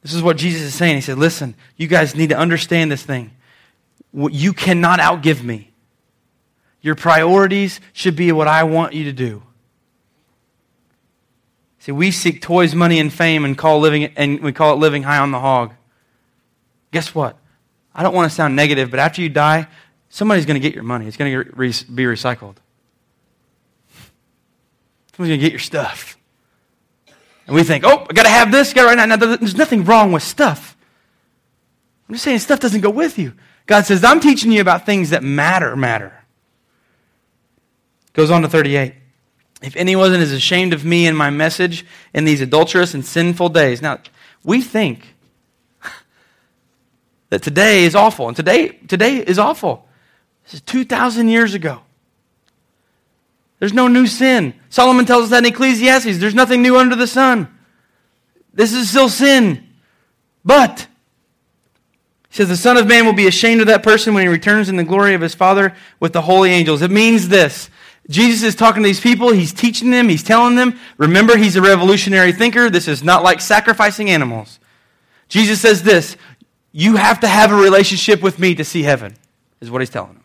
A: This is what Jesus is saying. He said, Listen, you guys need to understand this thing. You cannot outgive me. Your priorities should be what I want you to do. See, we seek toys, money, and fame and call living and we call it living high on the hog. Guess what? I don't want to sound negative, but after you die, somebody's going to get your money. It's going to be recycled. Someone's going to get your stuff. And we think, oh, I got to have this, got right now. now. There's nothing wrong with stuff. I'm just saying stuff doesn't go with you. God says, I'm teaching you about things that matter, matter. Goes on to 38. If anyone is ashamed of me and my message in these adulterous and sinful days. Now, we think that today is awful, and today, today is awful. This is 2,000 years ago. There's no new sin. Solomon tells us that in Ecclesiastes. There's nothing new under the sun. This is still sin. But, he says, the Son of Man will be ashamed of that person when he returns in the glory of his Father with the holy angels. It means this. Jesus is talking to these people. He's teaching them. He's telling them. Remember, he's a revolutionary thinker. This is not like sacrificing animals. Jesus says this You have to have a relationship with me to see heaven, is what he's telling them.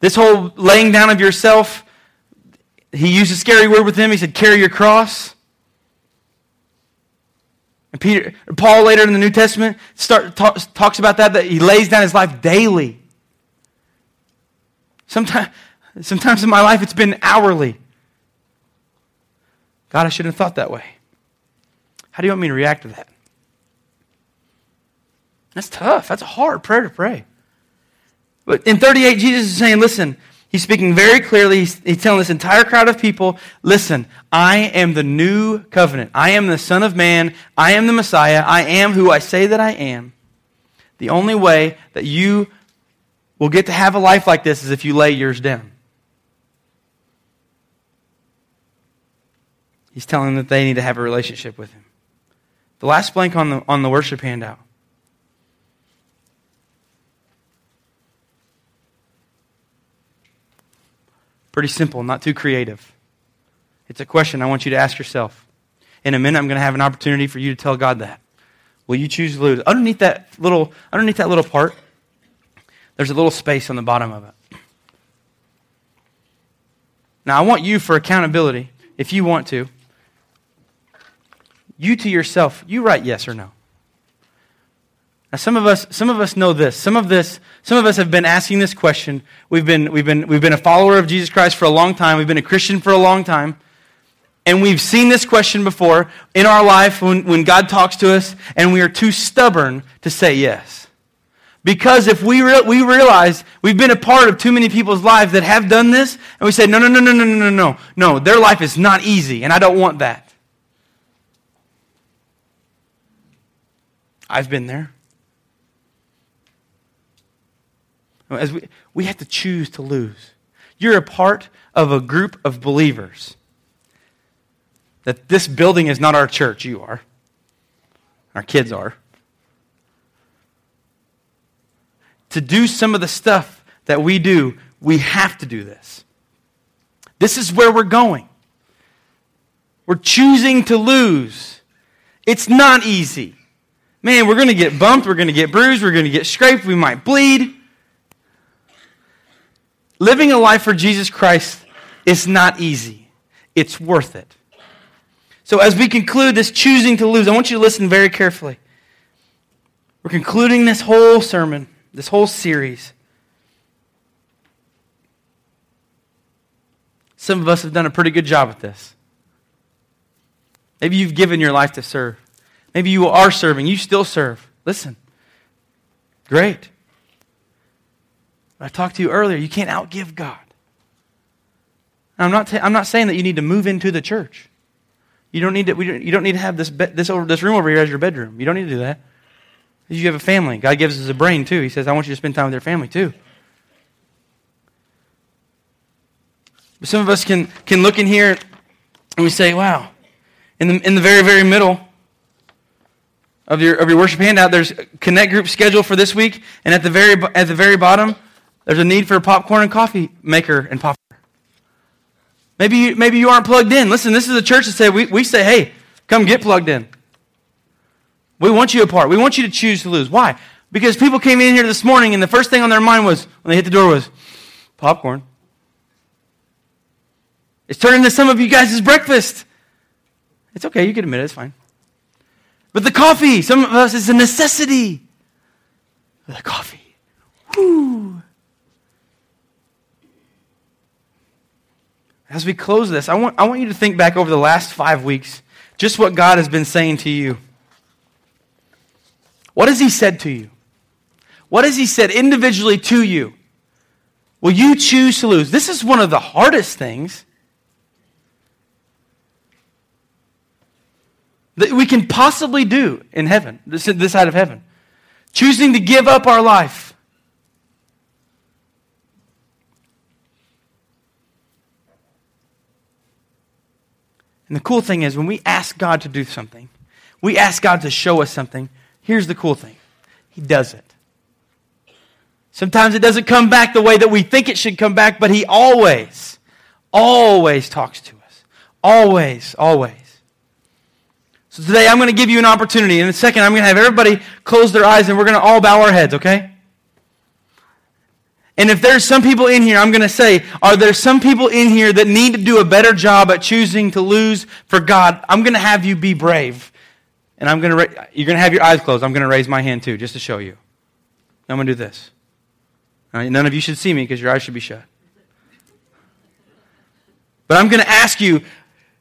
A: This whole laying down of yourself, he used a scary word with him. He said, carry your cross. And Peter, Paul later in the New Testament start, talk, talks about that, that he lays down his life daily. Sometimes, sometimes in my life it's been hourly. God, I shouldn't have thought that way. How do you want me to react to that? That's tough. That's a hard prayer to pray. But in 38, Jesus is saying, listen, he's speaking very clearly. He's, he's, telling this entire crowd of people, listen, I am the new covenant. I am the Son of Man. I am the Messiah. I am who I say that I am. The only way that you will get to have a life like this is if you lay yours down. He's telling them that they need to have a relationship with him. The last blank on the, on the worship handout Pretty simple, not too creative. It's a question I want you to ask yourself. In a minute, I'm going to have an opportunity for you to tell God that. Will you choose to lose? Underneath that little, underneath that little part, there's a little space on the bottom of it. Now, I want you for accountability, if you want to, you to yourself, you write yes or no. Now, some of us, some of us know this. Some of this, some of us have been asking this question. We've been, we've been, we've been a follower of Jesus Christ for a long time. We've been a Christian for a long time. And we've seen this question before in our life when, when God talks to us, and we are too stubborn to say yes. Because if we, re- we realize we've been a part of too many people's lives that have done this, and we say, no, no, no, no, no, no, no, no, no, their life is not easy, and I don't want that. I've been there. As we, we have to choose to lose. You're a part of a group of believers. That this building is not our church, you are. Our kids are. To do some of the stuff that we do, we have to do this. This is where we're going. We're choosing to lose. It's not easy. Man, we're going to get bumped, we're going to get bruised, we're going to get scraped, we might bleed. Living a life for Jesus Christ is not easy, it's worth it. So, as we conclude this choosing to lose, I want you to listen very carefully. We're concluding this whole sermon, this whole series. Some of us have done a pretty good job at this. Maybe you've given your life to serve. Maybe you are serving. You still serve. Listen. Great. I talked to you earlier, you can't outgive God. I'm not, t- I'm not saying that you need to move into the church. You don't need to, don't, you don't need to have this, be, this, over, this room over here as your bedroom. You don't need to do that. You have a family. God gives us a brain too. He says, I want you to spend time with your family too. But some of us can, can look in here and we say, wow, in the, in the very, very middle of your, of your worship handout, there's connect group schedule for this week. And at the very, at the very bottom, there's a need for a popcorn and coffee maker and popcorn. Maybe you, maybe you aren't plugged in. Listen, this is a church that say, we, we say, hey, come get plugged in. We want you apart. We want you to choose to lose. Why? Because people came in here this morning and the first thing on their mind was, when they hit the door, was popcorn. It's turned into some of you guys' breakfast. It's okay, you can admit it, it's fine. But the coffee, some of us, is a necessity. The coffee. Whoo. As we close this, I want, I want you to think back over the last five weeks, just what God has been saying to you. What has He said to you? What has He said individually to you? Will you choose to lose? This is one of the hardest things that we can possibly do in heaven, this, this side of heaven. Choosing to give up our life And the cool thing is, when we ask God to do something, we ask God to show us something, here's the cool thing He does it. Sometimes it doesn't come back the way that we think it should come back, but He always, always talks to us. Always, always. So today I'm going to give you an opportunity. In a second, I'm going to have everybody close their eyes and we're going to all bow our heads, okay? And if there's some people in here, I'm going to say, are there some people in here that need to do a better job at choosing to lose for God? I'm going to have you be brave. And I'm going to, you're going to have your eyes closed. I'm going to raise my hand too, just to show you. I'm going to do this. Right, none of you should see me because your eyes should be shut. But I'm going to ask you,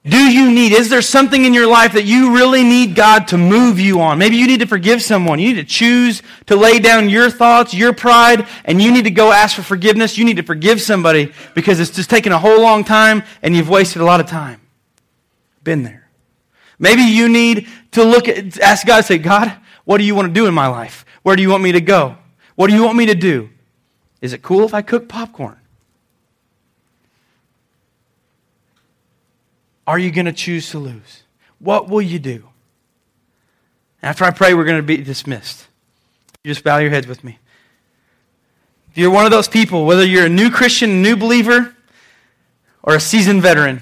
A: do you need, is there something in your life that you really need God to move you on? Maybe you need to forgive someone. You need to choose to lay down your thoughts, your pride, and you need to go ask for forgiveness. You need to forgive somebody because it's just taken a whole long time and you've wasted a lot of time. Been there. Maybe you need to look at, ask God, say, God, what do you want to do in my life? Where do you want me to go? What do you want me to do? Is it cool if I cook popcorn? Are you going to choose to lose? What will you do? After I pray, we're going to be dismissed. You just bow your heads with me. If you're one of those people, whether you're a new Christian, new believer, or a seasoned veteran,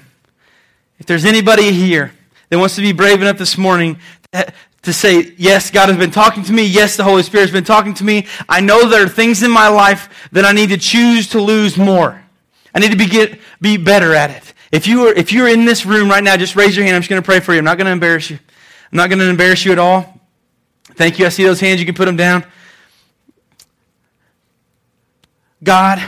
A: if there's anybody here that wants to be brave enough this morning to say, Yes, God has been talking to me. Yes, the Holy Spirit has been talking to me. I know there are things in my life that I need to choose to lose more. I need to be, get, be better at it. If you are, if you're in this room right now, just raise your hand. I'm just going to pray for you. I'm not going to embarrass you. I'm not going to embarrass you at all. Thank you. I see those hands. You can put them down. God,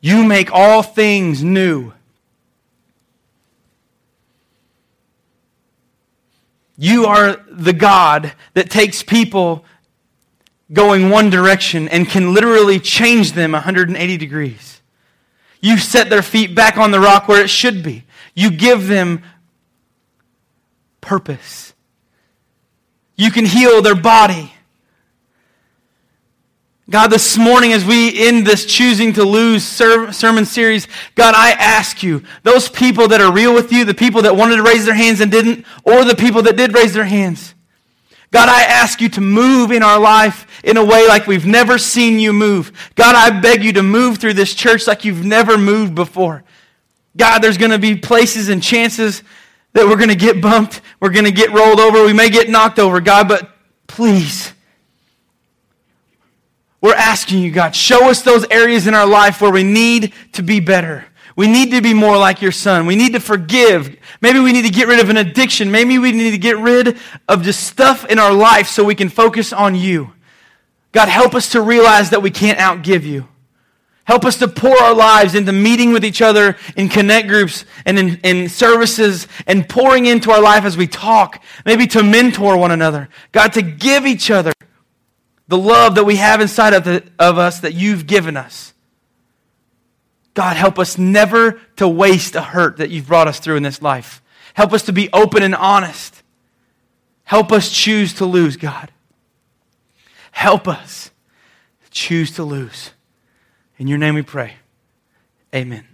A: you make all things new. You are the God that takes people going one direction and can literally change them 180 degrees. You set their feet back on the rock where it should be. You give them purpose. You can heal their body. God, this morning as we end this choosing to lose sermon series, God, I ask you, those people that are real with you, the people that wanted to raise their hands and didn't, or the people that did raise their hands, God, I ask you to move in our life in a way like we've never seen you move. God, I beg you to move through this church like you've never moved before. God, there's going to be places and chances that we're going to get bumped. We're going to get rolled over. We may get knocked over, God, but please. We're asking you, God, show us those areas in our life where we need to be better. We need to be more like your son. We need to forgive. Maybe we need to get rid of an addiction. Maybe we need to get rid of just stuff in our life so we can focus on you. God, help us to realize that we can't outgive you. Help us to pour our lives into meeting with each other in connect groups and in, in, services and pouring into our life as we talk, maybe to mentor one another. God, to give each other the love that we have inside of, the, of us that you've given us. God, help us never to waste a hurt that you've brought us through in this life. Help us to be open and honest. Help us choose to lose, God. Help us choose to lose. In your name we pray. Amen.